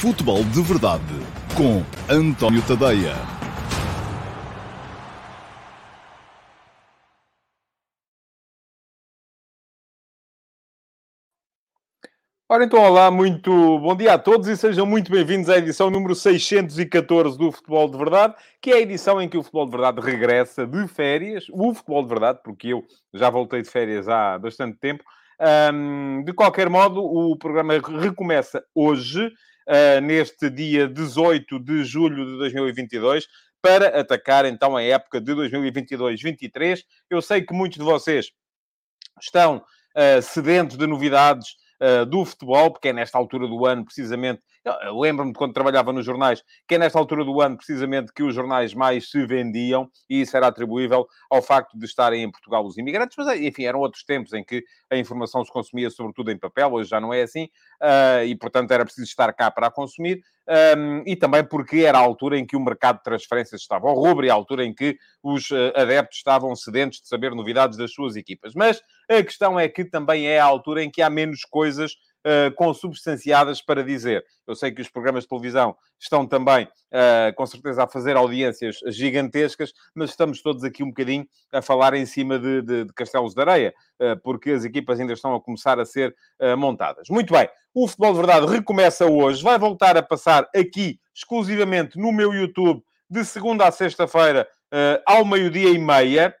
Futebol de Verdade com António Tadeia. Ora então, olá, muito bom dia a todos e sejam muito bem-vindos à edição número 614 do Futebol de Verdade, que é a edição em que o Futebol de Verdade regressa de férias, o Futebol de Verdade, porque eu já voltei de férias há bastante tempo. Um, de qualquer modo, o programa recomeça hoje, uh, neste dia 18 de julho de 2022, para atacar então a época de 2022-23. Eu sei que muitos de vocês estão uh, sedentos de novidades uh, do futebol, porque é nesta altura do ano, precisamente. Lembro-me quando trabalhava nos jornais, que é nesta altura do ano, precisamente, que os jornais mais se vendiam, e isso era atribuível ao facto de estarem em Portugal os imigrantes, mas, enfim, eram outros tempos em que a informação se consumia sobretudo em papel, hoje já não é assim, uh, e, portanto, era preciso estar cá para a consumir, um, e também porque era a altura em que o mercado de transferências estava ao rubro e a altura em que os uh, adeptos estavam sedentes de saber novidades das suas equipas. Mas a questão é que também é a altura em que há menos coisas uh, consubstanciadas para dizer. Eu sei que os programas de televisão estão também, uh, com certeza, a fazer audiências gigantescas, mas estamos todos aqui um bocadinho a falar em cima de, de, de castelos de areia, uh, porque as equipas ainda estão a começar a ser uh, montadas. Muito bem, o Futebol de Verdade recomeça hoje, vai voltar a passar aqui, exclusivamente no meu YouTube, de segunda a sexta-feira, ao meio-dia e meia.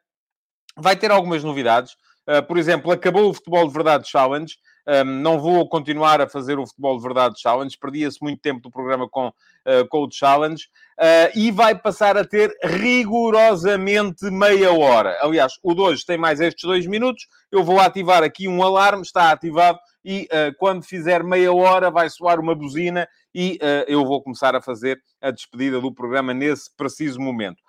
Vai ter algumas novidades. por exemplo, acabou o Futebol de Verdade Challenge. Um, não vou continuar a fazer o Futebol de Verdade Challenge, perdia-se muito tempo do programa com, uh, com o Challenge, uh, e vai passar a ter rigorosamente meia hora. Aliás, o de hoje tem mais estes dois minutos, eu vou ativar aqui um alarme, está ativado, e uh, quando fizer meia hora vai soar uma buzina e eu vou começar a fazer a despedida do programa nesse preciso momento.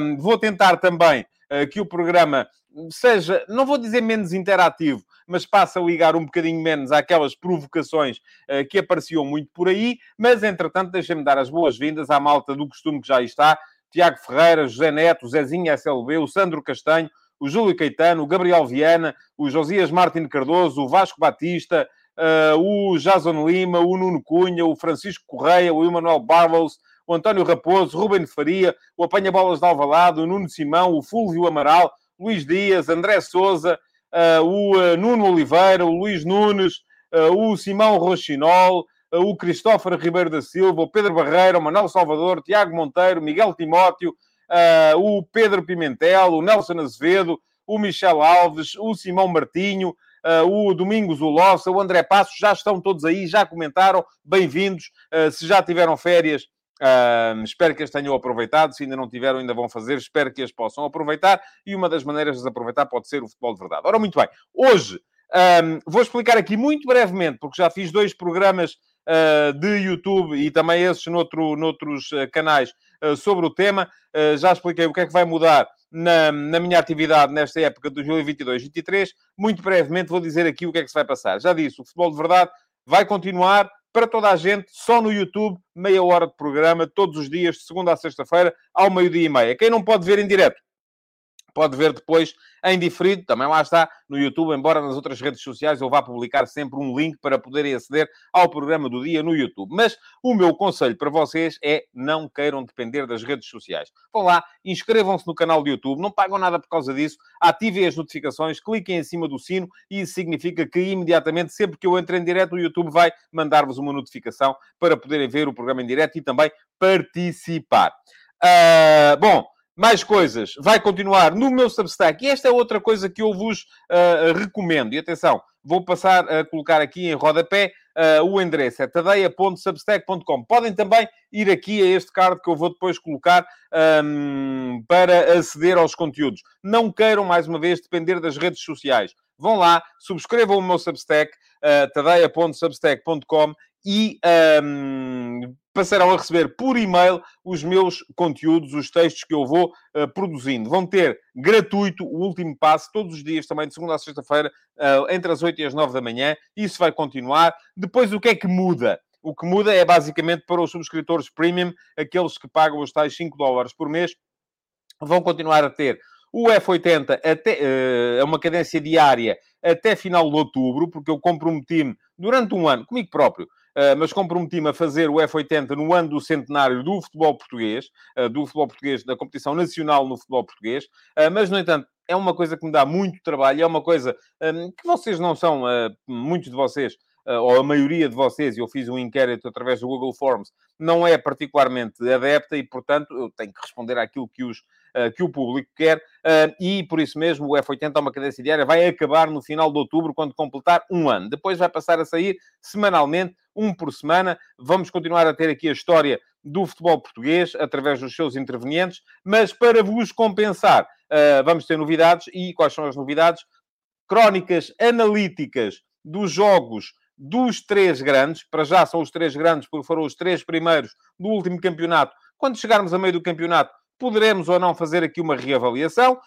Um, vou tentar também que o programa seja, não vou dizer menos interativo, mas passa a ligar um bocadinho menos àquelas provocações uh, que apareciam muito por aí. Mas, entretanto, deixem-me dar as boas-vindas à malta do costume que já está. Tiago Ferreira, José Neto, Zezinho SLB, o Sandro Castanho, o Júlio Caetano, o Gabriel Viana, o Josias Martins Cardoso, o Vasco Batista, uh, o Jason Lima, o Nuno Cunha, o Francisco Correia, o Emanuel Barlows, o António Raposo, Ruben Faria, o Apanha Bolas de Alvalade, o Nuno Simão, o Fúlvio Amaral, Luís Dias, André Souza, uh, o uh, Nuno Oliveira, o Luís Nunes, uh, o Simão Rochinol, o Cristóforo Ribeiro da Silva, o Pedro Barreira, o Manuel Salvador, Tiago Monteiro, Miguel Timóteo, o Pedro Pimentel, o Nelson Azevedo, o Michel Alves, o Simão Martinho, o Domingos Ulossa, o André Passos, já estão todos aí, já comentaram, bem-vindos. se já tiveram férias, Uh, espero que as tenham aproveitado. Se ainda não tiveram, ainda vão fazer. Espero que as possam aproveitar. E uma das maneiras de aproveitar pode ser o futebol de verdade. Ora, muito bem. Hoje um, vou explicar aqui muito brevemente, porque já fiz dois programas uh, de YouTube e também esses noutro, noutros uh, canais uh, sobre o tema. já expliquei o que é que vai mudar na, na minha atividade nesta época de 2022-23. Muito brevemente vou dizer aqui o que é que se vai passar. Já disse, o futebol de verdade vai continuar para toda a gente, só no YouTube, meia hora de programa, todos os dias, de segunda a sexta-feira, ao meio-dia e meia. Quem não pode ver em direto, pode ver depois em diferido, também lá está no YouTube, embora nas outras redes sociais eu vá publicar sempre um link para poderem aceder ao programa do dia no YouTube. Mas o meu conselho para vocês é não queiram depender das redes sociais. Vão lá, inscrevam-se no canal do YouTube, não pagam nada por causa disso, ativem as notificações, cliquem em cima do sino e isso significa que imediatamente, sempre que eu entre em direto, o YouTube vai mandar-vos uma notificação para poderem ver o programa em direto e também participar. Uh, bom, mais coisas, vai continuar no meu Substack. E esta é outra coisa que eu vos uh, recomendo. E atenção, vou passar a colocar aqui em rodapé uh, o endereço. É tadeia.substack.com. Podem também ir aqui a este card que eu vou depois colocar um, para aceder aos conteúdos. Não queiram, mais uma vez, depender das redes sociais. Vão lá, subscrevam o meu Substack, uh, tadeia.substack.com e um, passarão a receber por e-mail os meus conteúdos, os textos que eu vou uh, produzindo. Vão ter gratuito o último passo, todos os dias, também de segunda a sexta-feira, uh, entre as 8 e as 9 da manhã. Isso vai continuar. Depois, o que é que muda? O que muda é basicamente para os subscritores premium, aqueles que pagam os tais 5 dólares por mês, vão continuar a ter o F80 até, uh, uma cadência diária até final de outubro, porque eu comprometi-me durante um ano, comigo próprio, mas comprometi-me a fazer o F80 no ano do centenário do futebol português, uh, do futebol português, da competição nacional no futebol português, uh, mas, no entanto, é uma coisa que me dá muito trabalho, é uma coisa que vocês não são, muitos de vocês, ou a maioria de vocês, eu fiz um inquérito através do Google Forms, não é particularmente adepta e, portanto, eu tenho que responder àquilo que os eh, que o público quer, eh, e por isso mesmo o F80 é uma cadência diária, vai acabar no final de outubro, quando completar um ano. Depois vai passar a sair semanalmente, um por semana. Vamos continuar a ter aqui a história do futebol português através dos seus intervenientes, mas para vos compensar, eh, vamos ter novidades. E quais são as novidades? Crónicas analíticas dos jogos dos três grandes, para já são os três grandes, porque foram os três primeiros do último campeonato. Quando chegarmos a meio do campeonato, poderemos ou não fazer aqui uma reavaliação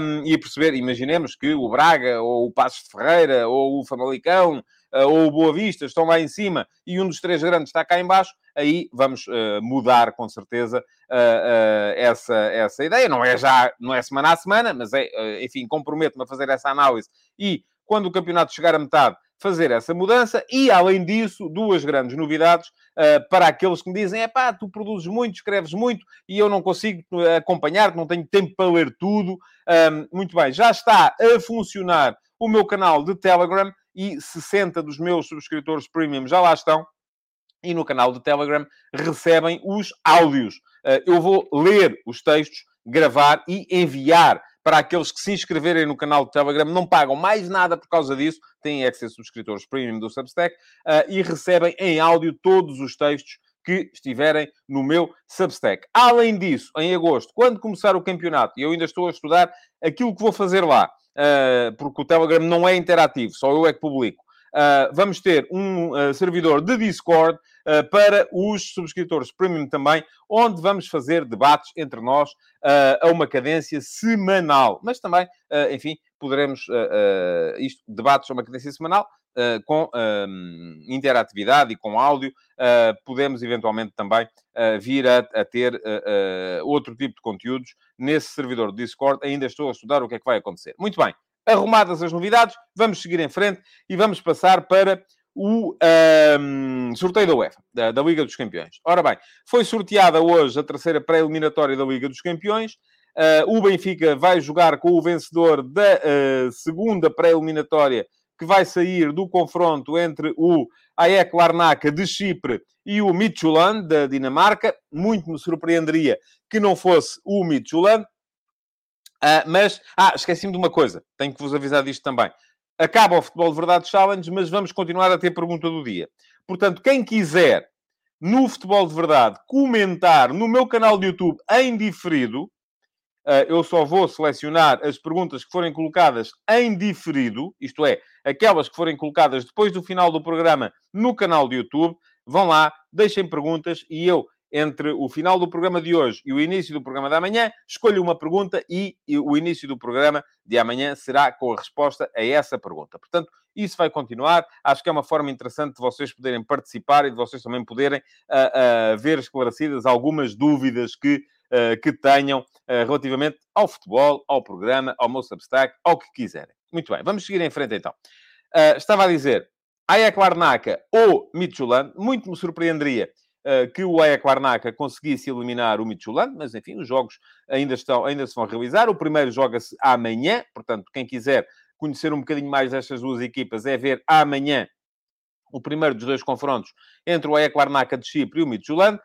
um, e perceber, imaginemos que o Braga, ou o Passos de Ferreira, ou o Famalicão, uh, ou o Boa Vista estão lá em cima e um dos três grandes está cá embaixo, aí vamos uh, mudar com certeza uh, essa, essa ideia. Não é já, não é semana a semana, mas é, enfim, comprometo-me a fazer essa análise e quando o campeonato chegar a metade, fazer essa mudança e, além disso, duas grandes novidades uh, para aqueles que me dizem: é pá, tu produzes muito, escreves muito e eu não consigo acompanhar, não tenho tempo para ler tudo. Um, muito bem, já está a funcionar o meu canal de Telegram e 60 dos meus subscritores premium já lá estão. E no canal de Telegram recebem os áudios. Uh, eu vou ler os textos, gravar e enviar para aqueles que se inscreverem no canal do Telegram, não pagam mais nada por causa disso, têm access subscritores premium do Substack uh, e recebem em áudio todos os textos que estiverem no meu Substack. Além disso, em agosto, quando começar o campeonato, e eu ainda estou a estudar aquilo que vou fazer lá, uh, porque o Telegram não é interativo, só eu é que publico. Uh, vamos ter um servidor de Discord para os subscritores premium também, onde vamos fazer debates entre nós a uma cadência semanal. Mas também, enfim, poderemos, isto, debates a uma cadência semanal, Uh, com uh, interatividade e com áudio, uh, podemos eventualmente também vir a, a ter outro tipo de conteúdos nesse servidor do Discord. Ainda estou a estudar o que é que vai acontecer. Muito bem, arrumadas as novidades, vamos seguir em frente e vamos passar para o um, sorteio da UEFA, da, da, Liga dos Campeões. Ora bem, foi sorteada hoje a terceira pré-eliminatória da Liga dos Campeões. Uh, o Benfica vai jogar com o vencedor da uh, segunda pré-eliminatória que vai sair do confronto entre o AEK Larnaca de Chipre e o Midtjylland da Dinamarca. Muito me surpreenderia que não fosse o Midtjylland. Uh, mas, ah, esqueci-me de uma coisa, tenho que vos avisar disto também. Acaba o Futebol de Verdade Challenge, mas vamos continuar a ter pergunta do dia. Portanto, quem quiser no Futebol de Verdade comentar no meu canal de YouTube em diferido, uh, eu só vou selecionar as perguntas que forem colocadas em diferido, isto é, aquelas que forem colocadas depois do final do programa no canal de YouTube. Vão lá, deixem perguntas e eu entre o final do programa de hoje e o início do programa de amanhã, escolha uma pergunta e, o início do programa de amanhã será com a resposta a essa pergunta. Portanto, isso vai continuar. Acho que é uma forma interessante de vocês poderem participar e de vocês também poderem uh, uh, ver esclarecidas algumas dúvidas que, uh, que tenham relativamente ao futebol, ao programa, ao meu Substack, ao que quiserem. Muito bem, vamos seguir em frente então. estava a dizer, Ayak Larnaca ou Midtjylland, muito me surpreenderia que o Ajax Larnaca conseguisse eliminar o Midtjylland, mas enfim, os jogos ainda, estão, ainda se vão realizar. O primeiro joga-se amanhã, portanto, quem quiser conhecer um bocadinho mais destas duas equipas é ver amanhã o primeiro dos dois confrontos entre o Ajax Larnaca de Chipre e o Midtjylland.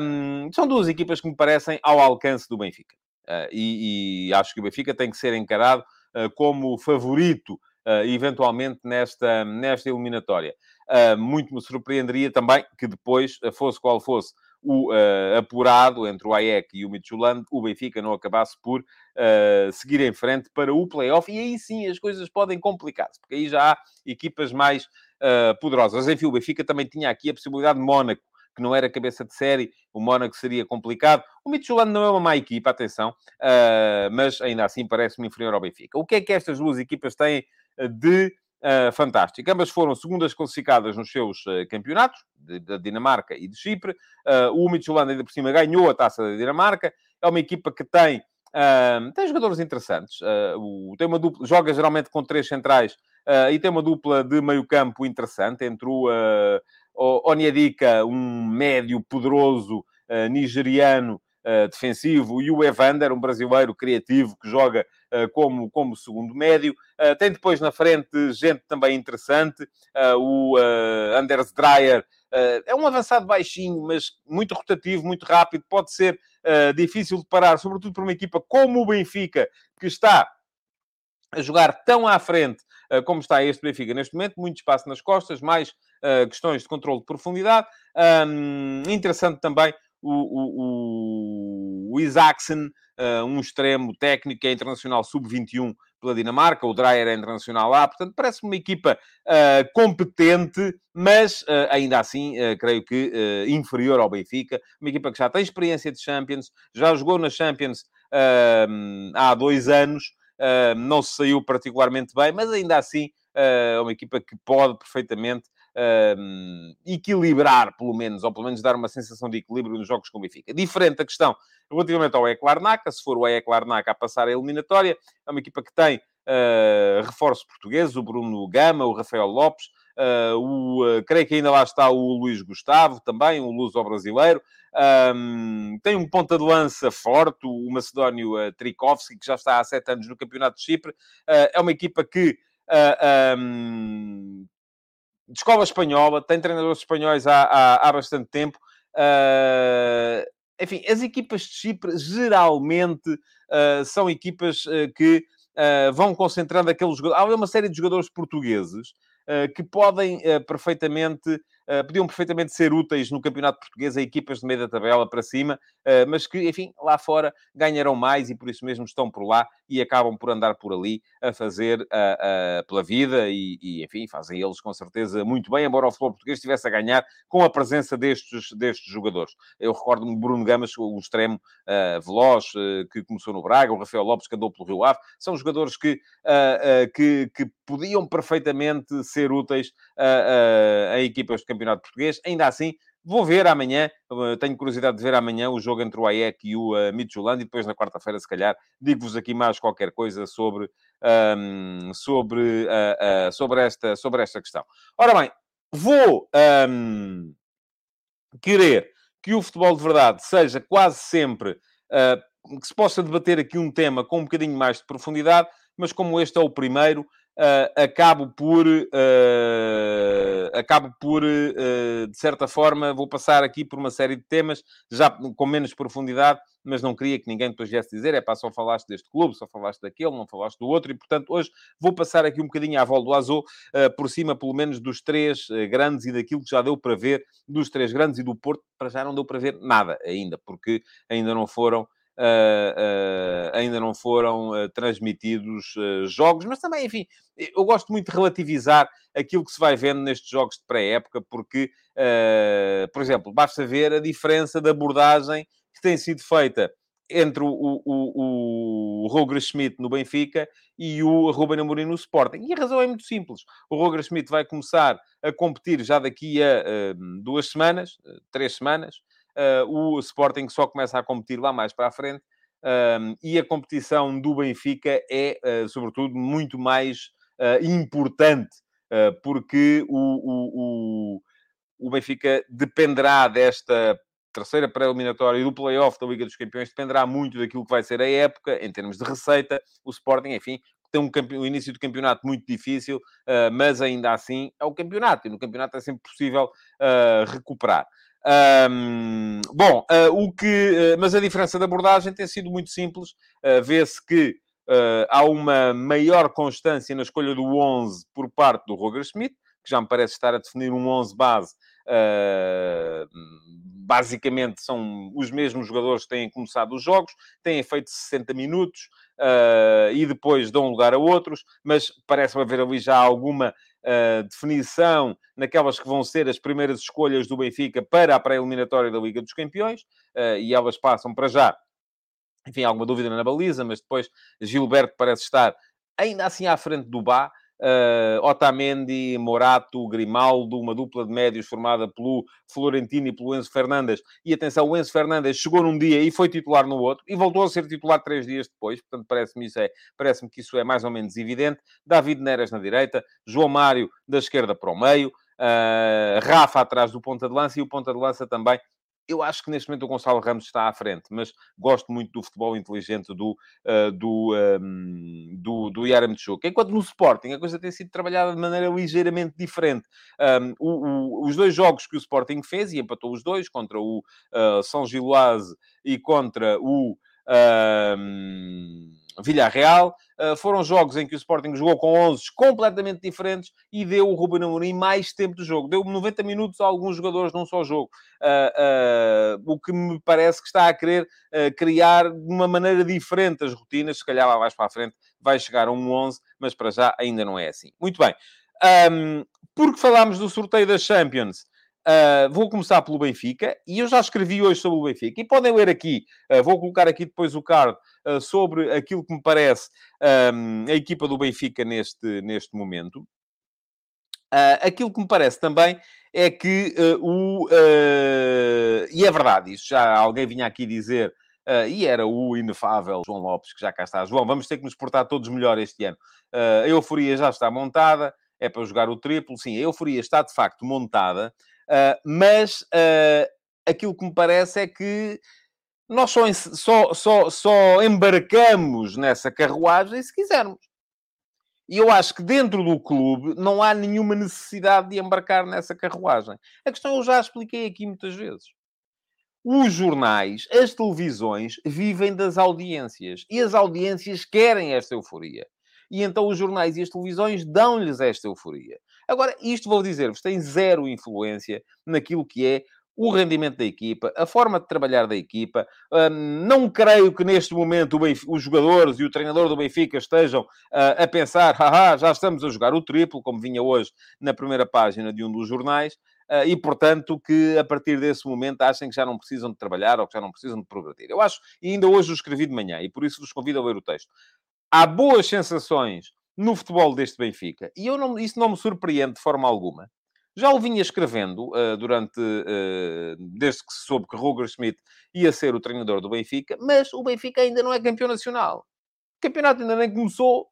Um, são duas equipas que me parecem ao alcance do Benfica. Uh, e, e, acho que o Benfica tem que ser encarado uh, como favorito uh, eventualmente nesta, nesta eliminatória. Uh, muito me surpreenderia também que depois, ah, fosse qual fosse o uh, apurado entre o AEC e o Midtjylland, o Benfica não acabasse por uh, seguir em frente para o play-off. E aí sim as coisas podem complicar-se, porque aí já há equipas mais uh, poderosas. Enfim, o Benfica também tinha aqui a possibilidade de Mónaco, que não era cabeça de série, o Mónaco seria complicado. O Midtjylland não é uma má equipa, atenção, mas ainda assim parece-me inferior ao Benfica. O que é que estas duas equipas têm de uh, fantástico. Ambas foram segundas classificadas nos seus uh, campeonatos, da Dinamarca e de Chipre. Uh, o Midtjylland, ainda por cima, ganhou a taça da Dinamarca. É uma equipa que tem, uh, tem jogadores interessantes. O, tem uma dupla, joga geralmente com três centrais e tem uma dupla de meio campo interessante entre o Onyedika, um médio poderoso nigeriano defensivo, e o Evander, um brasileiro criativo que joga uh, como, como segundo médio. tem depois na frente gente também interessante, o Anders Dreyer, é um avançado baixinho, mas muito rotativo, muito rápido, pode ser difícil de parar, sobretudo para uma equipa como o Benfica, que está a jogar tão à frente uh, como está este Benfica neste momento, muito espaço nas costas, mais uh, questões de controle de profundidade. Um, interessante também o, o, o Isaacsen, uh, um extremo técnico, é internacional sub-21 pela Dinamarca, o Dreyer é internacional lá, portanto parece uma equipa uh, competente, mas uh, ainda assim creio que inferior ao Benfica, uma equipa que já tem experiência de Champions, já jogou na Champions há dois anos, não se saiu particularmente bem, mas ainda assim é uma equipa que pode perfeitamente uh, equilibrar, pelo menos, ou pelo menos dar uma sensação de equilíbrio nos jogos com o Benfica. Diferente a questão relativamente ao EC Larnaca, se for o EC Larnaca a passar a eliminatória, é uma equipa que tem uh, reforços portugueses, o Bruno Gama, o Rafael Lopes, Uh, o, uh, creio que ainda lá está o Luís Gustavo, também, um luso-brasileiro. Um, tem um ponta de lança forte, o Macedónio uh, Trikovski, que já está há sete anos no Campeonato de Chipre. Uh, é uma equipa que um, de escola espanhola, tem treinadores espanhóis há, há, há bastante tempo. Uh, enfim, as equipas de Chipre geralmente uh, são equipas uh, que vão concentrando aqueles jogadores. Há uma série de jogadores portugueses que podem perfeitamente podiam perfeitamente ser úteis no campeonato português a equipas de meio da tabela para cima, uh, mas que, enfim, lá fora ganharão mais e por isso mesmo estão por lá e acabam por andar por ali a fazer uh, pela vida e, e, enfim, fazem eles com certeza muito bem, embora o futebol português estivesse a ganhar com a presença destes, destes jogadores. Eu recordo-me Bruno Gamas, o extremo veloz, que começou no Braga, o Rafael Lopes, que andou pelo Rio Ave, são jogadores que, que, que podiam perfeitamente ser úteis a, a, a equipas de campeonato português. Ainda assim, vou ver amanhã, eh, tenho curiosidade de ver amanhã o jogo entre o AEC e o uh, Midtjylland e depois na quarta-feira, se calhar, digo-vos aqui mais qualquer coisa sobre, um, sobre, uh, uh, sobre, esta, sobre esta questão. Ora bem, vou um, querer que o futebol de verdade seja quase sempre uh, que se possa debater aqui um tema com um bocadinho mais de profundidade, mas como este é o primeiro, uh, acabo por, uh, acabo por, uh, de certa forma, vou passar aqui por uma série de temas, já com menos profundidade, mas não queria que ninguém depois viesse dizer, é pá, só falaste deste clube, só falaste daquele, não falaste do outro, e portanto hoje vou passar aqui um bocadinho à volta do Azul, por cima pelo menos dos três grandes e daquilo que já deu para ver dos três grandes e do Porto, para já não deu para ver nada ainda, porque ainda não foram Uh, uh, ainda não foram uh, transmitidos jogos, mas também, enfim, eu gosto muito de relativizar aquilo que se vai vendo nestes jogos de pré-época, porque, por exemplo, basta ver a diferença de abordagem que tem sido feita entre o, o, o, Roger Schmidt no Benfica e o Ruben Amorim no Sporting. E a razão é muito simples. O Roger Schmidt vai começar a competir já daqui a duas semanas, três semanas, o Sporting só começa a competir lá mais para a frente. Um, e a competição do Benfica é, uh, sobretudo, muito mais uh, importante, porque o, o, o, o, Benfica dependerá desta terceira pré-eliminatória e do play-off da Liga dos Campeões, dependerá muito daquilo que vai ser a época, em termos de receita. O Sporting, enfim, tem um, um início de campeonato muito difícil, mas ainda assim é o campeonato, e no campeonato é sempre possível recuperar. Um, bom, uh, o que, uh, mas a diferença de abordagem tem sido muito simples. Uh, Vê-se que há uma maior constância na escolha do 11 por parte do Roger Schmidt, que já me parece estar a definir um 11 base. basicamente são os mesmos jogadores que têm começado os jogos, têm feito 60 minutos e depois dão lugar a outros, mas parece haver ali já alguma uh, definição naquelas que vão ser as primeiras escolhas do Benfica para a pré-eliminatória da Liga dos Campeões, uh, e elas passam para já. Enfim, alguma dúvida na baliza, mas depois Gilberto parece estar ainda assim à frente do Bá uh, Otamendi, Morato, Grimaldo, uma dupla de médios formada pelo Florentino e pelo Enzo Fernandes. E atenção, o Enzo Fernandes chegou num dia e foi titular no outro, e voltou a ser titular três dias depois, portanto parece-me é, parece que isso é mais ou menos evidente. David Neres na direita, João Mário da esquerda para o meio, Uh, Rafa atrás do ponta de lança e o ponta de lança também eu acho que neste momento o Gonçalo Ramos está à frente, mas gosto muito do futebol inteligente do, uh, do, um, do, do Yaramchuk. Enquanto no Sporting a coisa tem sido trabalhada de maneira ligeiramente diferente. Um, o, o, os dois jogos que o Sporting fez, e empatou os dois, contra o uh, São Giloase e contra o... Uh, Villarreal. Uh, foram jogos em que o Sporting jogou com 11 completamente diferentes e deu o Ruben Amorim mais tempo de jogo. Deu 90 minutos a alguns jogadores num só jogo. Uh, uh, o que me parece que está a querer criar de uma maneira diferente as rotinas. Se calhar lá mais para a frente vai chegar a um 11, mas para já ainda não é assim. Muito bem. Um, porque falámos do sorteio das Champions... Uh, vou começar pelo Benfica, e eu já escrevi hoje sobre o Benfica, e podem ler aqui, uh, vou colocar aqui depois o card uh, sobre aquilo que me parece um, a equipa do Benfica neste, neste momento. aquilo que me parece também é que o. e é verdade, isso já alguém vinha aqui dizer. e era o inefável João Lopes, que já cá está. João, vamos ter que nos portar todos melhor este ano. a euforia já está montada, é para jogar o triplo. Sim, a euforia está de facto montada, Uh, mas uh, aquilo que me parece é que nós só, só, só, só embarcamos nessa carruagem se quisermos. E eu acho que dentro do clube não há nenhuma necessidade de embarcar nessa carruagem. A questão eu já expliquei aqui muitas vezes. Os jornais, as televisões vivem das audiências. E as audiências querem esta euforia. E então os jornais e as televisões dão-lhes esta euforia. Agora, isto vou dizer-vos, tem zero influência naquilo que é o rendimento da equipa, a forma de trabalhar da equipa. Um, não creio que neste momento os jogadores e o treinador do Benfica estejam uh, a pensar, haha, já estamos a jogar o triplo, como vinha hoje na primeira página de um dos jornais. Uh, e, portanto, que a partir desse momento achem que já não precisam de trabalhar ou que já não precisam de progredir. Eu acho, e ainda hoje o escrevi de manhã, e por isso vos convido a ler o texto. Há boas sensações no futebol deste Benfica. E eu não, isso não me surpreende de forma alguma. Já o vinha escrevendo uh, durante, uh, desde que se soube que Roger Schmidt ia ser o treinador do Benfica, mas o Benfica ainda não é campeão nacional. O campeonato ainda nem começou.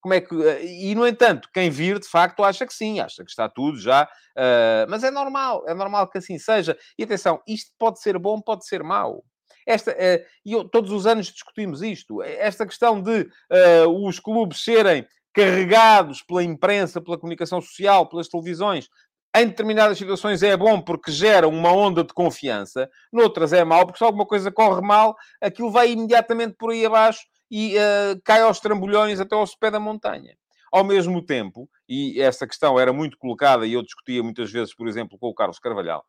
Como é que... Uh, e, no entanto, quem vir, de facto, acha que sim, acha que está tudo já... mas é normal, é normal que assim seja. E atenção, isto pode ser bom, pode ser mau. Esta, uh, e eu, todos os anos discutimos isto. Esta questão de uh, os clubes serem carregados pela imprensa, pela comunicação social, pelas televisões, em determinadas situações é bom porque gera uma onda de confiança, noutras é mau porque se alguma coisa corre mal, aquilo vai imediatamente por aí abaixo e uh, cai aos trambolhões até ao pé da montanha. Ao mesmo tempo, e essa questão era muito colocada e eu discutia muitas vezes, por exemplo, com o Carlos Carvalhal,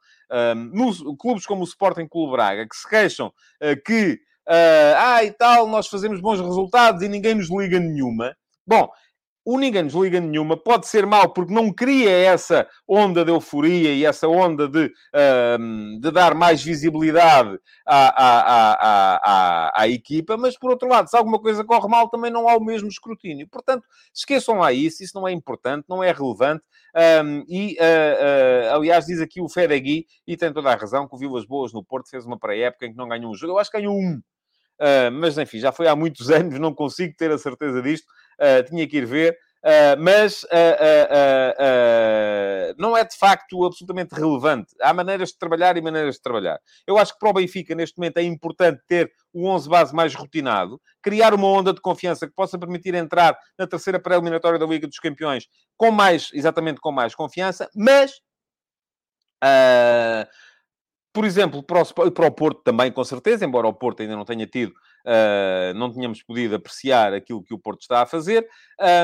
um, clubes como o Sporting Clube Braga, que se queixam uh, que, uh, ah, e tal, nós fazemos bons resultados e ninguém nos liga nenhuma. Bom, o ninguém nos liga nenhuma pode ser mau porque não cria essa onda de euforia e essa onda de, um, de dar mais visibilidade à, à, à, à, à, equipa, mas por outro lado, se alguma coisa corre mal, também não há o mesmo escrutínio. Portanto, esqueçam lá isso, isso não é importante, não é relevante. Um, e, uh, uh, aliás, diz aqui o Fedegui, e tem toda a razão, que o Vilas Boas no Porto fez uma pré-época em que não ganhou um jogo. Eu acho que ganhou um. Uh, mas enfim, já foi há muitos anos, não consigo ter a certeza disto. Uh, tinha que ir ver. Uh, mas não é de facto absolutamente relevante. Há maneiras de trabalhar e maneiras de trabalhar. Eu acho que para o Benfica, neste momento, é importante ter o 11 base mais rotinado, criar uma onda de confiança que possa permitir entrar na terceira pré-eliminatória da Liga dos Campeões com mais, exatamente com mais confiança, mas. Uh, por exemplo, para o, para o Porto também, com certeza, embora o Porto ainda não tenha tido, uh, não tenhamos podido apreciar aquilo que o Porto está a fazer,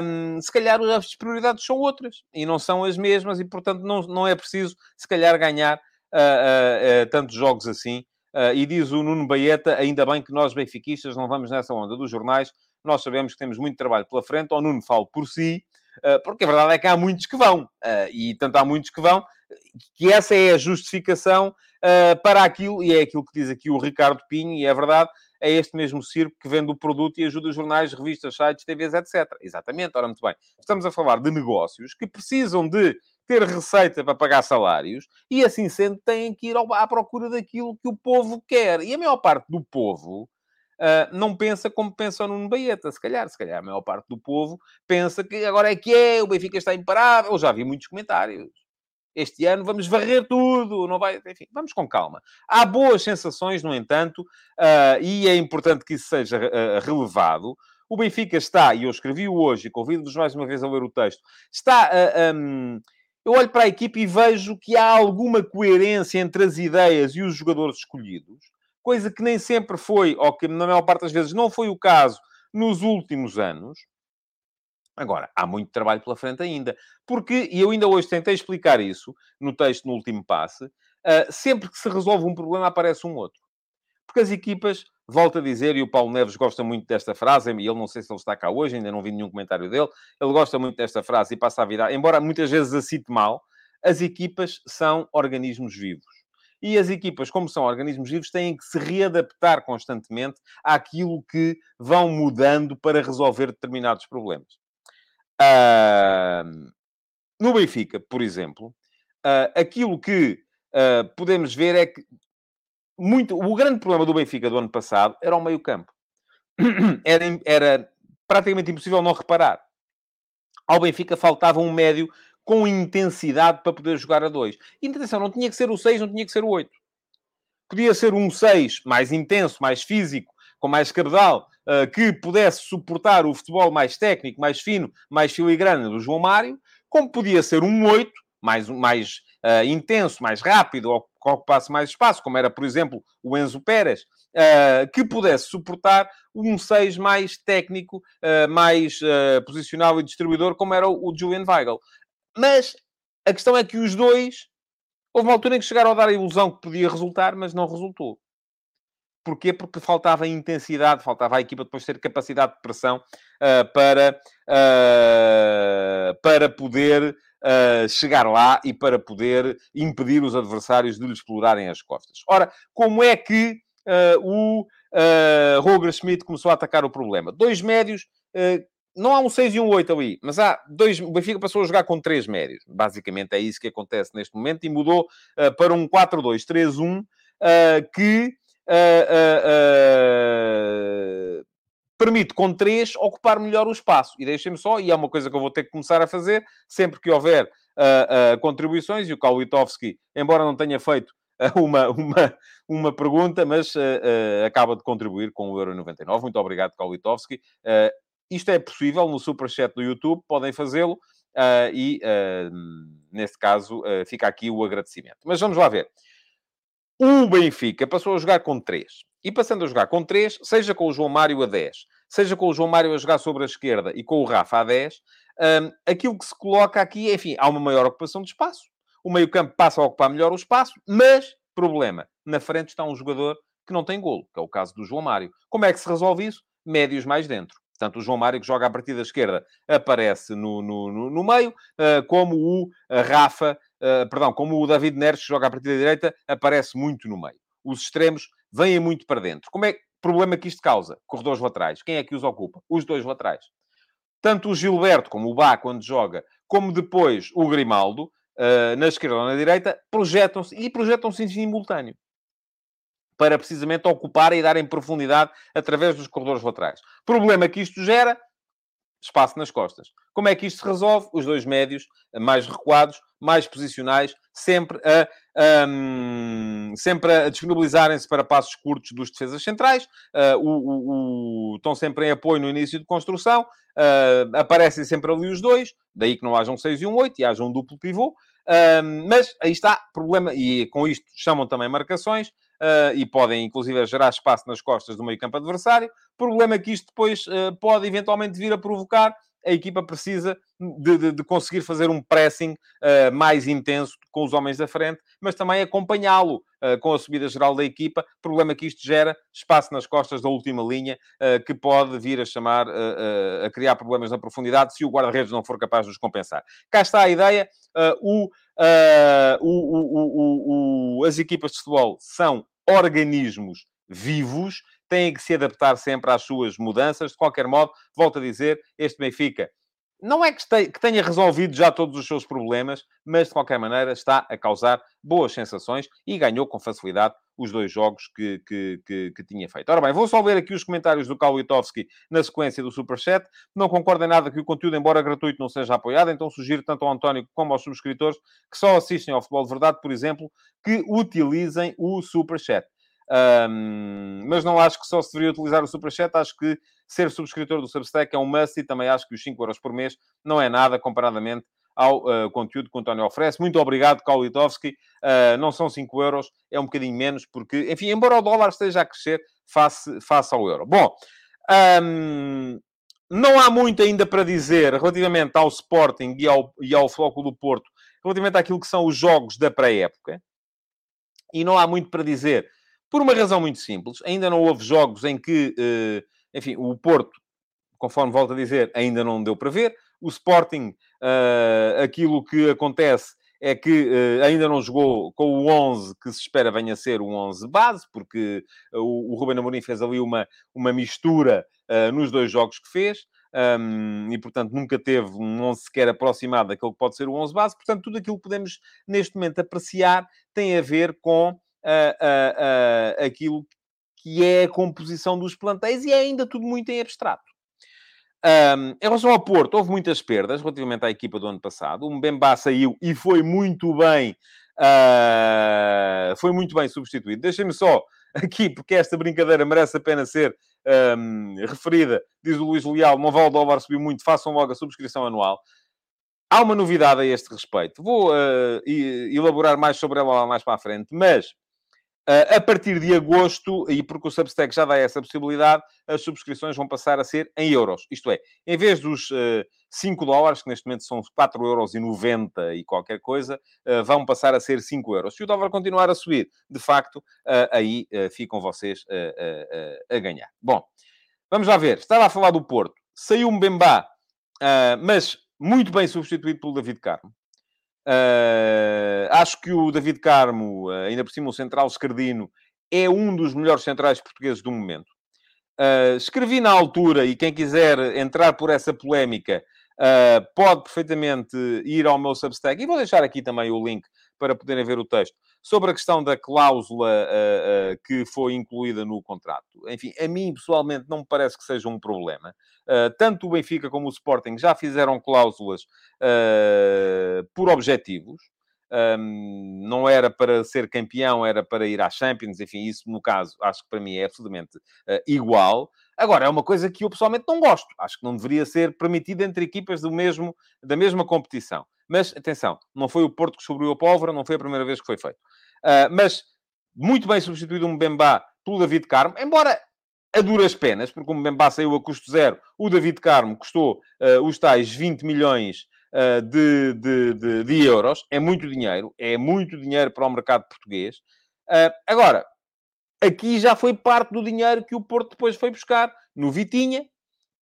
um, se calhar as prioridades são outras e não são as mesmas e, portanto, não, não é preciso, se calhar, ganhar uh, uh, tantos jogos assim. e diz o Nuno Baeta, ainda bem que nós, benfiquistas, não vamos nessa onda dos jornais, nós sabemos que temos muito trabalho pela frente, o Nuno fala por si, porque a verdade é que há muitos que vão, e tanto há muitos que vão, que essa é a justificação para aquilo, e é aquilo que diz aqui o Ricardo Pinho, e é verdade, é este mesmo circo que vende o produto e ajuda os jornais, revistas, sites, TVs, etc. Exatamente, ora, muito bem. Estamos a falar de negócios que precisam de ter receita para pagar salários e, assim sendo, têm que ir à procura daquilo que o povo quer. E a maior parte do povo uh, não pensa como pensa no Baeta, se calhar. Se calhar a maior parte do povo pensa que agora é que é, o Benfica está imparável. Eu já vi muitos comentários este ano vamos varrer tudo, não vai... Enfim, vamos com calma. Há boas sensações, no entanto, uh, e é importante que isso seja uh, relevado. O Benfica está, e eu escrevi-o hoje, e convido-vos mais uma vez a ler o texto, está... Uh, um, eu olho para a equipe e vejo que há alguma coerência entre as ideias e os jogadores escolhidos, coisa que nem sempre foi, ou que na maior parte das vezes não foi o caso nos últimos anos. Agora, há muito trabalho pela frente ainda. Porque, e eu ainda hoje tentei explicar isso no texto no último passe, uh, sempre que se resolve um problema aparece um outro. Porque as equipas, volto a dizer, e o Paulo Neves gosta muito desta frase, e ele não sei se ele está cá hoje, ainda não vi nenhum comentário dele, ele gosta muito desta frase e passa a vida, embora muitas vezes a cite mal, as equipas são organismos vivos. E as equipas, como são organismos vivos, têm que se readaptar constantemente àquilo que vão mudando para resolver determinados problemas. Uh, no Benfica, por exemplo, uh, aquilo que uh, podemos ver é que muito, o grande problema do Benfica do ano passado era o meio-campo. Era, era praticamente impossível não reparar. Ao Benfica faltava um médio com intensidade para poder jogar a dois. E atenção, não tinha que ser o 6, não tinha que ser o 8. Podia ser um 6 mais intenso, mais físico, com mais cabedal, que pudesse suportar o futebol mais técnico, mais fino, mais filigrana do João Mário, como podia ser um 8, mais, mais uh, intenso, mais rápido, ou que ocupasse mais espaço, como era, por exemplo, o Enzo Pérez, uh, que pudesse suportar um 6 mais técnico, uh, mais posicional e distribuidor, como era o, Julian Weigl. Mas a questão é que os dois, houve uma altura em que chegaram a dar a ilusão que podia resultar, mas não resultou. Porquê? Porque faltava intensidade, faltava à equipa depois ter capacidade de pressão uh, para, uh, para poder uh, chegar lá e para poder impedir os adversários de lhe explorarem as costas. Ora, como é que o Roger Schmidt começou a atacar o problema? Dois médios não há um 6 e um 8 ali, mas há dois. O Benfica passou a jogar com três médios. Basicamente é isso que acontece neste momento e mudou uh, para um 4-2-3-1 uh, que uh, permite, com três, ocupar melhor o espaço. E deixem-me só, e é uma coisa que eu vou ter que começar a fazer, sempre que houver contribuições, e o Kalitovski, embora não tenha feito uma, uma, uma pergunta, mas acaba de contribuir com o Euro 99. Muito obrigado, Kalitovski. Isto é possível no Superchat do YouTube, podem fazê-lo. Uh, e, uh, neste caso, uh, fica aqui o agradecimento. Mas vamos lá ver. O Benfica passou a jogar com 3. E passando a jogar com 3, seja com o João Mário a 10, seja com o João Mário a jogar sobre a esquerda e com o Rafa a 10, um, aquilo que se coloca aqui é, enfim, há uma maior ocupação de espaço. O meio-campo passa a ocupar melhor o espaço, mas, problema, na frente está um jogador que não tem golo, que é o caso do João Mário. Como é que se resolve isso? Médios mais dentro. Portanto, o João Mário, que joga a partir da esquerda, aparece no, no, no, no meio, uh, como o Rafa, uh, perdão, como o David Neres, joga a partir da direita, aparece muito no meio. Os extremos vêm muito para dentro. Como é que problema que isto causa? Corredores laterais. Quem é que os ocupa? Os dois laterais. Tanto o Gilberto, como o Bá, quando joga, como depois o Grimaldo, na esquerda ou na direita, projetam-se, e projetam-se em simultâneo para precisamente ocupar e darem profundidade através dos corredores laterais. Problema que isto gera, espaço nas costas. Como é que isto se resolve? Os dois médios mais recuados, mais posicionais, sempre a, um, sempre a disponibilizarem-se para passos curtos dos defesas centrais, uh, o, o, o, estão sempre em apoio no início de construção, uh, aparecem sempre ali os dois, daí que não haja um 6 e um 8 e haja um duplo pivô, uh, mas aí está, problema, e com isto chamam também marcações, uh, e podem, inclusive, gerar espaço nas costas do meio-campo adversário. Problema que isto depois uh, pode eventualmente vir a provocar a equipa precisa de, de, de conseguir fazer um pressing uh, mais intenso com os homens da frente, mas também acompanhá-lo com a subida geral da equipa. Problema que isto gera espaço nas costas da última linha, que pode vir a chamar, a criar problemas na profundidade se o guarda-redes não for capaz de os compensar. Cá está a ideia. O, o, o, as equipas de futebol são organismos vivos, têm que se adaptar sempre às suas mudanças. De qualquer modo, volto a dizer, este Benfica não é que, tenha resolvido já todos os seus problemas, mas de qualquer maneira está a causar boas sensações e ganhou com facilidade os dois jogos que, que, que, que tinha feito. Ora bem, vou só ver aqui os comentários do Kalitovski na sequência do Superchat. Não concordo em nada que o conteúdo, embora gratuito, não seja apoiado, então sugiro tanto ao António como aos subscritores que só assistem ao Futebol de Verdade, por exemplo, que utilizem o Superchat. Um, mas não acho que só se deveria utilizar o Superchat, acho que ser subscritor do Substack é um must e também acho que os 5 euros por mês não é nada comparadamente ao uh, conteúdo que o António oferece. Muito obrigado, Kaulitovski. Uh, não são 5 euros, é um bocadinho menos, porque, enfim, embora o dólar esteja a crescer face, face ao euro. Bom, um, não há muito ainda para dizer relativamente ao Sporting e ao, e ao Floco do Porto, relativamente àquilo que são os jogos da pré-época. E não há muito para dizer por uma razão muito simples. Ainda não houve jogos em que, eh, enfim, o Porto, conforme volto a dizer, ainda não deu para ver. O Sporting, eh, aquilo que acontece é que uh, ainda não jogou com o 11 que se espera venha a ser o 11 base, porque o, o Ruben Amorim fez ali uma, uma mistura nos dois jogos que fez. Um, e, portanto, nunca teve um 11 sequer aproximado daquele que pode ser o 11 base. Portanto, tudo aquilo que podemos, neste momento, apreciar tem a ver com uh, uh, aquilo que é a composição dos plantéis e é ainda tudo muito em abstrato. Um, em relação ao Porto, houve muitas perdas relativamente à equipa do ano passado. O Mbemba saiu e foi muito bem, uh, foi muito bem substituído. Deixem-me só aqui, porque esta brincadeira merece a pena ser um, referida. Diz o Luís Leal, não vale dólar subir muito, façam logo a subscrição anual. Há uma novidade a este respeito. Vou uh, elaborar mais sobre ela lá mais para a frente, mas a partir de agosto, e porque o Substack já dá essa possibilidade, as subscrições vão passar a ser em euros. Isto é, em vez dos uh, 5 dólares, que neste momento são 4,90 euros e qualquer coisa, uh, vão passar a ser 5 euros. Se o dólar continuar a subir, de facto, uh, aí ficam vocês a ganhar. Bom, vamos lá ver. Estava a falar do Porto. Saiu um Bembá, mas muito bem substituído pelo David Carmo. Uh, acho que o David Carmo, uh, ainda por cima o central escardino, é um dos melhores centrais portugueses do momento. Uh, escrevi na altura, e quem quiser entrar por essa polémica, pode perfeitamente ir ao meu Substack. E vou deixar aqui também o link para poderem ver o texto sobre a questão da cláusula uh, uh, que foi incluída no contrato. Enfim, a mim pessoalmente não me parece que seja um problema. Uh, tanto o Benfica como o Sporting já fizeram cláusulas por objetivos. Um, não era para ser campeão, era para ir à Champions, enfim, isso no caso acho que para mim é absolutamente igual. Agora, é uma coisa que eu pessoalmente não gosto. Acho que não deveria ser permitido entre equipas do mesmo, da mesma competição. Mas, atenção, não foi o Porto que subiu a pólvora, não foi a primeira vez que foi feito. Uh, mas, muito bem substituído um Mbemba pelo David Carmo, embora a duras penas, porque o Mbemba saiu a custo zero, o David Carmo custou uh, os tais 20 milhões uh, de, de, de, de, euros. É muito dinheiro, é muito dinheiro para o mercado português. agora, aqui já foi parte do dinheiro que o Porto depois foi buscar no Vitinha,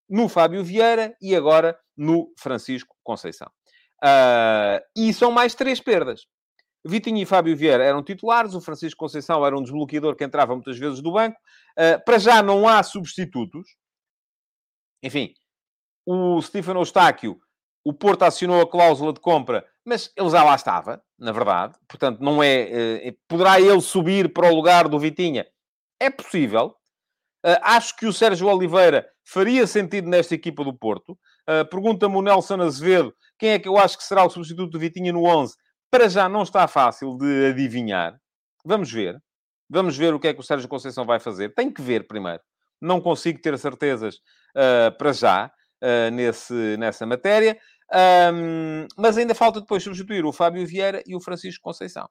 no Fábio Vieira e agora no Francisco Conceição. Uh, e são mais três perdas. Vitinho e Fábio Vieira eram titulares, o Francisco Conceição era um desbloqueador que entrava muitas vezes do banco. Uh, para já não há substitutos. Enfim, o Stefano Eustáquio, o Porto acionou a cláusula de compra, mas ele já lá estava, na verdade. Portanto, não é... Uh, poderá ele subir para o lugar do Vitinha? É possível. Uh, acho que o Sérgio Oliveira faria sentido nesta equipa do Porto. Uh, Pergunta-me o Nelson Azevedo quem é que eu acho que será o substituto do Vitinha no 11. Para já não está fácil de adivinhar. Vamos ver. Vamos ver o que é que o Sérgio Conceição vai fazer. Tem que ver primeiro. Não consigo ter certezas uh, para já nesse, nessa matéria. Um, mas ainda falta depois substituir o Fábio Vieira e o Francisco Conceição.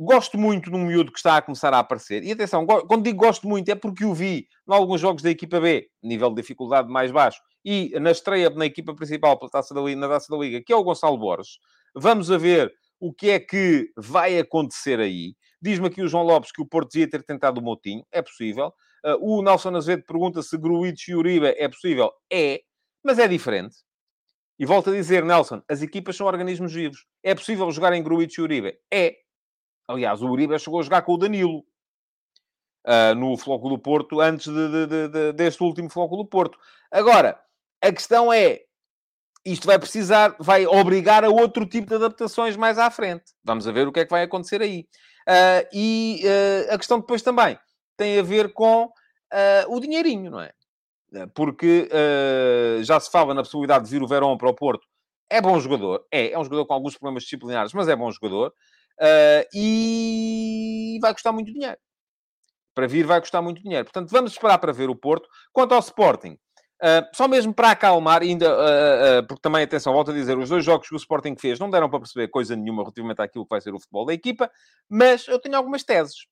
Gosto muito um miúdo que está a começar a aparecer. E atenção, quando digo gosto muito é porque o vi em alguns jogos da equipa B, nível de dificuldade mais baixo, e na estreia na equipa principal pela taça da, na Taça da Liga, que é o Gonçalo Borges. Vamos a ver o que é que vai acontecer aí. Diz-me aqui o João Lopes que o Porto devia ter tentado o Motinho. É possível. Uh, o Nelson Azevedo pergunta se Gruitch e Uribe é possível. É, mas é diferente. E volto a dizer, Nelson, as equipas são organismos vivos. É possível jogar em Gruitch e Uribe? É. Aliás, o Uribe chegou a jogar com o Danilo. Uh, no Floco do Porto, antes de, de, de, deste último Floco do Porto. Agora, a questão é, isto vai precisar, vai obrigar a outro tipo de adaptações mais à frente. Vamos a ver o que é que vai acontecer aí. Uh, e uh, a questão depois também tem a ver com uh, o dinheirinho, não é? Porque já se fala na possibilidade de vir o Verón para o Porto. É bom jogador, é, é um jogador com alguns problemas disciplinares, mas é bom jogador. e vai custar muito dinheiro. Para vir vai custar muito dinheiro. Portanto, vamos esperar para ver o Porto. Quanto ao Sporting, Uh, só mesmo para acalmar, ainda, uh, uh, porque também, atenção, volto a dizer, os dois jogos que o Sporting fez não deram para perceber coisa nenhuma relativamente àquilo que vai ser o futebol da equipa, mas eu tenho algumas teses.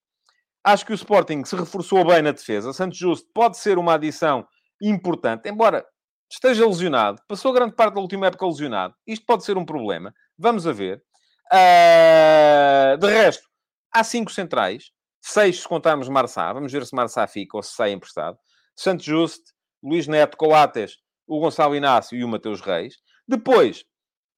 Acho que o Sporting se reforçou bem na defesa. Santos Justo pode ser uma adição importante, embora esteja lesionado, passou grande parte da última época lesionado. Isto pode ser um problema. Vamos a ver. de resto, há cinco centrais, seis se contarmos Marçá. Vamos ver se Marçá fica ou se sai emprestado. Santos Justo Luís Neto, Coates, o Gonçalo Inácio e o Mateus Reis. Depois,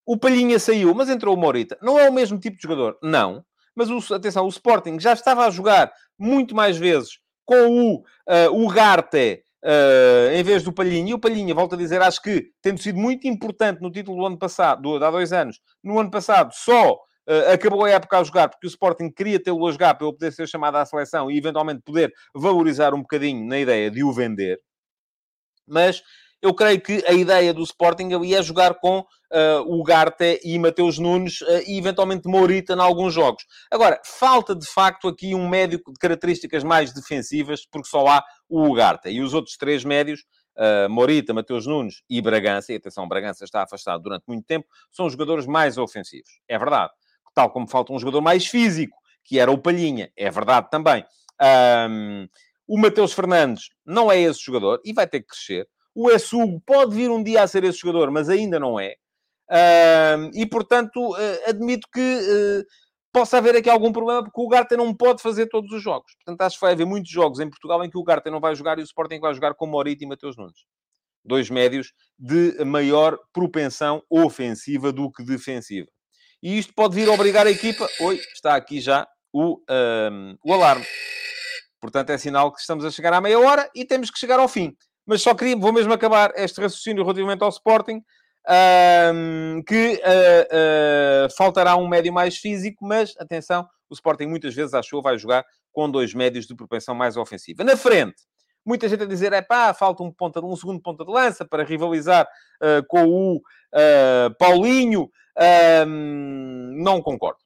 o Palhinha saiu, mas entrou o Morita. Não é o mesmo tipo de jogador? Não. Mas, o, atenção, o Sporting já estava a jogar muito mais vezes com o, uh, o Garte uh, em vez do Palhinha. E o Palhinha, volto a dizer, acho que, tendo sido muito importante no título do ano passado, do, há dois anos, no ano passado, só uh, acabou a época a jogar porque o Sporting queria tê-lo a jogar para ele poder ser chamado à seleção e, eventualmente, poder valorizar um bocadinho na ideia de o vender mas eu creio que a ideia do Sporting ali é jogar com uh, o Garte e Mateus Nunes uh, e eventualmente Morita em alguns jogos. Agora, falta de facto aqui um médio de características mais defensivas, porque só há o Ugarte. E os outros três médios, uh, Morita, Mateus Nunes e Bragança, e atenção, Bragança está afastado durante muito tempo, são jogadores mais ofensivos. É verdade. Tal como falta um jogador mais físico, que era o Palhinha. É verdade também. Um, o Mateus Fernandes não é esse jogador e vai ter que crescer. O Essugo pode vir um dia a ser esse jogador, mas ainda não é. Uh, e, portanto, uh, admito que uh, possa haver aqui algum problema, porque o Garta não pode fazer todos os jogos. Portanto, acho que vai haver muitos jogos em Portugal em que o Garta não vai jogar e o Sporting vai jogar com Morita e Mateus Nunes. Dois médios de maior propensão ofensiva do que defensiva. E isto pode vir a obrigar a equipa... Oi, está aqui já o, o alarme. Portanto, é sinal que estamos a chegar à meia hora e temos que chegar ao fim. Mas só queria, vou mesmo acabar este raciocínio relativamente ao Sporting, que uh, uh, faltará um médio mais físico, mas atenção, o Sporting muitas vezes achou vai jogar com dois médios de propensão mais ofensiva. Na frente, muita gente a dizer, é pá, falta um, ponta, um segundo ponta de lança para rivalizar uh, com o Paulinho. não concordo.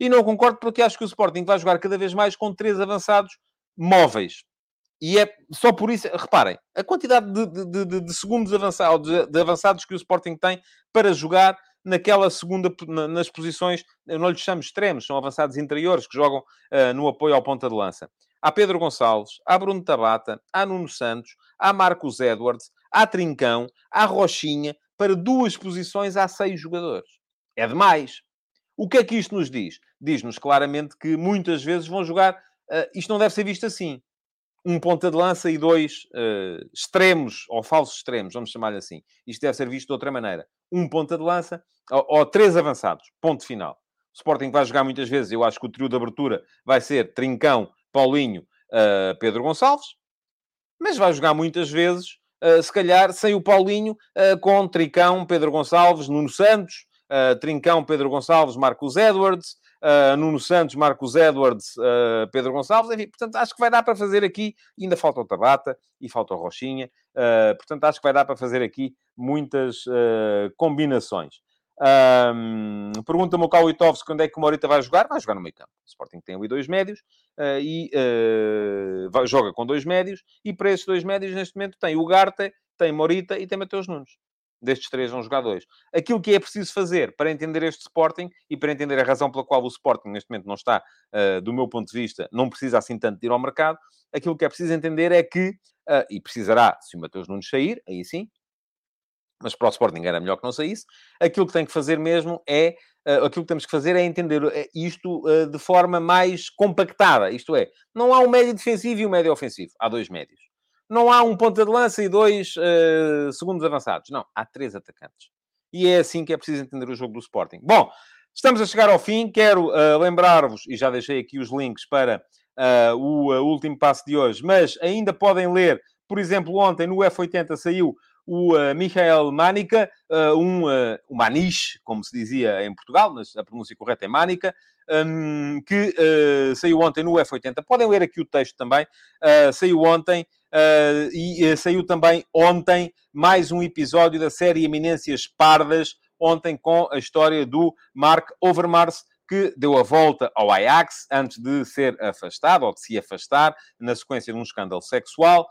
E não concordo porque acho que o Sporting vai jogar cada vez mais com três avançados móveis. E é só por isso, reparem, a quantidade de, de, de, de segundos avançados, de avançados que o Sporting tem para jogar naquela segunda, nas posições, eu não lhes chamo extremos, são avançados interiores que jogam uh, no apoio ao ponta de lança. Há Pedro Gonçalves, há Bruno Tabata, há Nuno Santos, há Marcos Edwards, há Trincão, há Rochinha, para duas posições há seis jogadores. É demais. O que é que isto nos diz? Diz-nos claramente que muitas vezes vão jogar Uh, isto não deve ser visto assim. Um ponta de lança e dois uh, extremos, ou falsos extremos, vamos chamar-lhe assim. Isto deve ser visto de outra maneira. Um ponta de lança ou, ou três avançados. Ponto final. O Sporting vai jogar muitas vezes. Eu acho que o trio de abertura vai ser Trincão, Paulinho, uh, Pedro Gonçalves. Mas vai jogar muitas vezes, se calhar, sem o Paulinho, com Trincão, Pedro Gonçalves, Nuno Santos, Trincão, Pedro Gonçalves, Marcos Edwards, uh, Nuno Santos, Marcos Edwards, uh, Pedro Gonçalves, enfim, portanto, acho que vai dar para fazer aqui, ainda falta o Tabata e falta o Rochinha, uh, portanto, acho que vai dar para fazer aqui muitas combinações. Um, Pergunta-me o Kaulitovski quando é que o Morita vai jogar. Vai jogar no meio campo. O Sporting tem ali dois médios uh, e uh, vai, joga com dois médios. E para esses dois médios, neste momento, tem o Garte, tem Morita e tem Mateus Nunes destes três vão jogar dois. Aquilo que é preciso fazer para entender este Sporting e para entender a razão pela qual o Sporting neste momento não está, uh, do meu ponto de vista, não precisa assim tanto de ir ao mercado, aquilo que é preciso entender é que, uh, e precisará, se o Mateus Nunes sair, aí sim, mas para o Sporting era melhor que não saísse, aquilo que tem que fazer mesmo é, uh, aquilo que temos que fazer é entender isto de forma mais compactada, isto é, não há um médio defensivo e um médio ofensivo, há dois médios não há um ponta de lança e dois uh, segundos avançados. Não, há três atacantes. E é assim que é preciso entender o jogo do Sporting. Bom, estamos a chegar ao fim. Quero uh, lembrar-vos, e já deixei aqui os links para uh, o último passo de hoje, mas ainda podem ler, por exemplo, ontem no F80 saiu o uh, Michael Manica, uh, um, uh, um maniche, como se dizia em Portugal, mas a pronúncia correta é Manica, um, que saiu ontem no F80. Podem ler aqui o texto também. saiu ontem e saiu também ontem mais um episódio da série Eminências Pardas, ontem com a história do Mark Overmars, que deu a volta ao Ajax antes de ser afastado, ou de se afastar, na sequência de um escândalo sexual,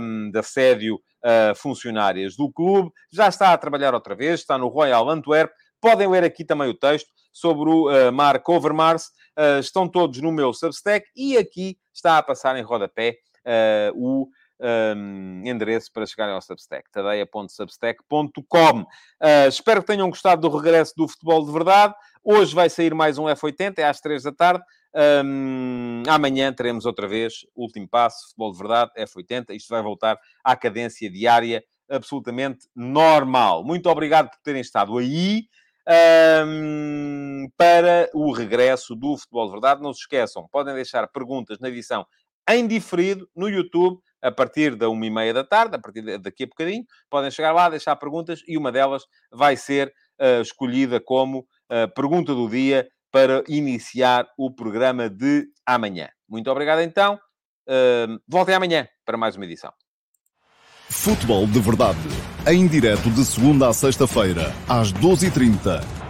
um, de assédio a funcionárias do clube. Já está a trabalhar outra vez, está no Royal Antwerp. Podem ler aqui também o texto sobre o uh, Mark Overmars. Uh, estão todos no meu Substack e aqui está a passar em rodapé uh, o um, endereço para chegarem ao Substack, tadeia.substack.com. Uh, espero que tenham gostado do regresso do futebol de verdade. Hoje vai sair mais um F80, é às 3 da tarde. Um, amanhã teremos outra vez último passo, futebol de verdade, F80. Isto vai voltar à cadência diária absolutamente normal. Muito obrigado por terem estado aí. Um, para o regresso do Futebol de Verdade. Não se esqueçam, podem deixar perguntas na edição em diferido no YouTube a partir da uma e meia da tarde, a partir daqui a bocadinho. Podem chegar lá, deixar perguntas e uma delas vai ser uh, escolhida como uh, pergunta do dia para iniciar o programa de amanhã. Muito obrigado então. Uh, voltem amanhã para mais uma edição. Futebol de Verdade. Em direto de segunda a sexta-feira, às 12h30